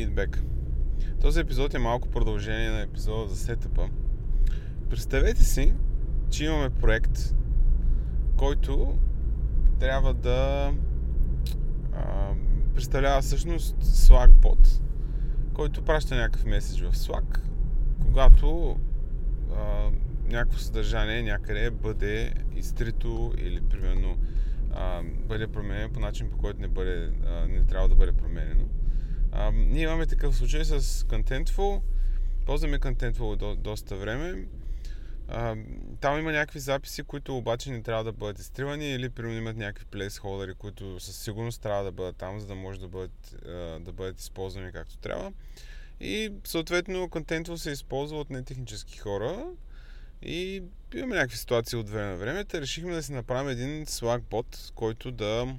фидбек. Този епизод е малко продължение на епизода за сетъпа. Представете си, че имаме проект, който трябва да а, представлява всъщност Slack който праща някакъв меседж в Slack, когато а, някакво съдържание някъде бъде изтрито или примерно а, бъде променено по начин, по който не, бъде, а, не трябва да бъде променено. Ние имаме такъв случай с Contentful. Ползваме Contentful до, доста време. А, там има някакви записи, които обаче не трябва да бъдат изтривани или примерно имат някакви плейсхолдери, които със сигурност трябва да бъдат там, за да може да бъдат, да бъдат използвани както трябва. И съответно Contentful се използва от нетехнически хора, и имаме някакви ситуации от време на време. решихме да си направим един Slack бот, който да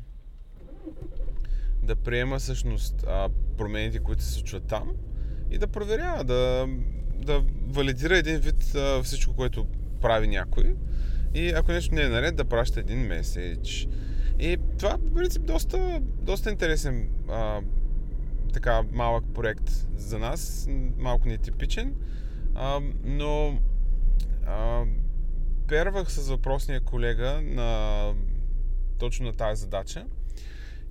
да приема всъщност а, промените, които се случват там и да проверява, да, да валидира един вид а, всичко, което прави някой. И ако нещо не е наред, да праща един меседж. И това, по принцип, доста, доста интересен а, така малък проект за нас, малко нетипичен, а, но а, первах с въпросния колега на точно на тази задача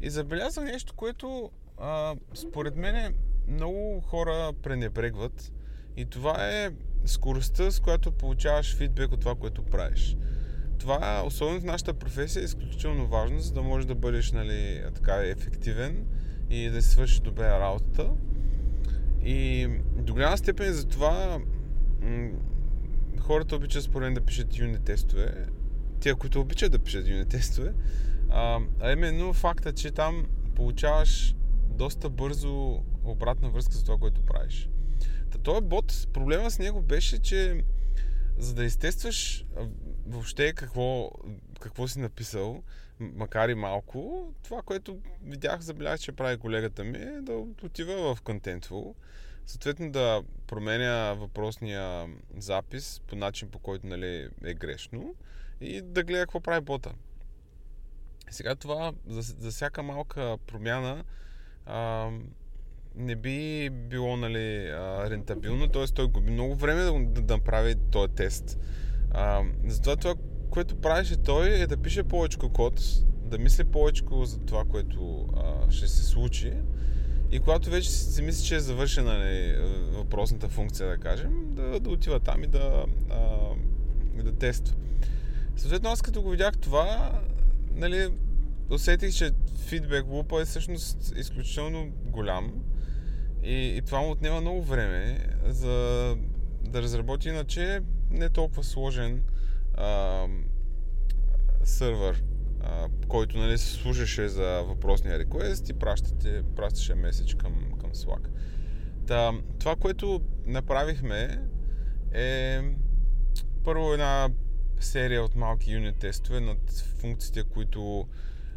и забелязах нещо, което а, според мен много хора пренебрегват и това е скоростта, с която получаваш фидбек от това, което правиш. Това, особено в нашата професия, е изключително важно, за да можеш да бъдеш нали, така ефективен и да си свършиш добре работата. И до голяма степен за това хората обичат според мен да пишат юни тестове. Тия, които обичат да пишат юни тестове. А, а именно факта, че там получаваш доста бързо обратна връзка за това, което правиш. Та този бот, проблема с него беше, че за да изтестваш въобще какво, какво си написал, макар и малко, това, което видях, забелязах, че прави колегата ми, е да отива в Contentful, съответно да променя въпросния запис по начин, по който нали, е грешно и да гледа какво прави бота. Сега това, за, за всяка малка промяна, а, не би било нали, рентабилно, т.е. той губи много време да, да, да направи този тест. А, затова това, което правеше той е да пише повече код, да мисли повече за това, което а, ще се случи и когато вече си мисли, че е завършена нали, въпросната функция, да кажем, да, да отива там и да, а, да тества. Съответно, аз като го видях това, нали, усетих, че фидбек лупа е всъщност изключително голям и, и това му отнема много време за да разработи иначе не толкова сложен а, сървър а, който нали, се слушаше за въпросния реквест и пращате, пращаше меседж към, към Slack. Та, това, което направихме е първо една серия от малки юнит тестове над функциите, които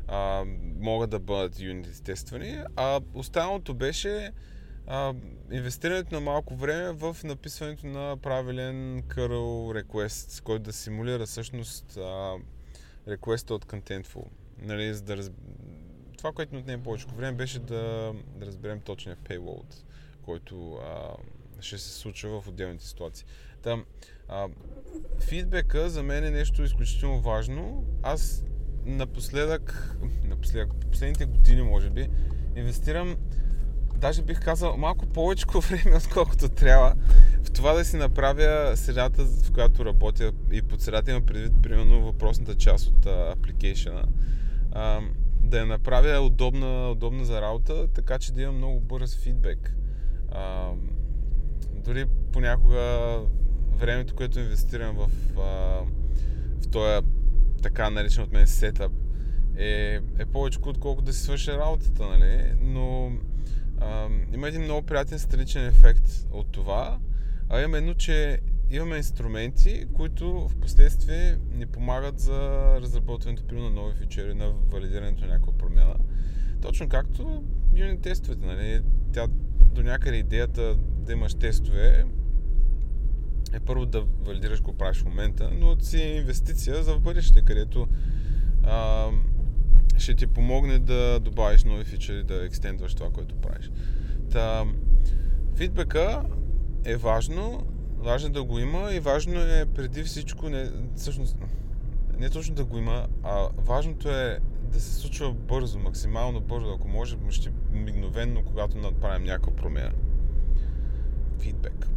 а, могат да бъдат юнит тествани, а останалото беше а, инвестирането на малко време в написването на правилен curl request, който да симулира всъщност а, реквеста от Contentful. Нали, за да раз... Това, което ни отнема повече време, беше да, да разберем точния payload, който а, ще се случва в отделните ситуации. Та, а, фидбека за мен е нещо изключително важно. Аз напоследък, напоследък, последните години, може би, инвестирам даже бих казал малко повече време, отколкото трябва в това да си направя средата, в която работя и под средата има предвид, примерно, въпросната част от апликейшена, да я направя удобна, удобна за работа, така че да имам много бърз фидбек. А, дори понякога времето, което инвестирам в, а, в този така наречен от мен сетъп, е, е повече отколкото да си свърша работата, нали? Но а, има един много приятен страничен ефект от това, а именно, че имаме инструменти, които в последствие ни помагат за разработването на нови фичери, на валидирането на някаква промяна. Точно както юнит тестовете. Нали? Тя до някъде идеята да имаш тестове е първо да валидираш какво правиш в момента, но си е инвестиция за в бъдеще, където а, ще ти помогне да добавиш нови фичери, да екстендваш това, което правиш. Та, фидбека е важно, важно да го има и важно е преди всичко, не, всъщност, не точно да го има, а важното е да се случва бързо, максимално бързо, ако може, почти мигновенно, когато направим някаква промяна. Фидбек.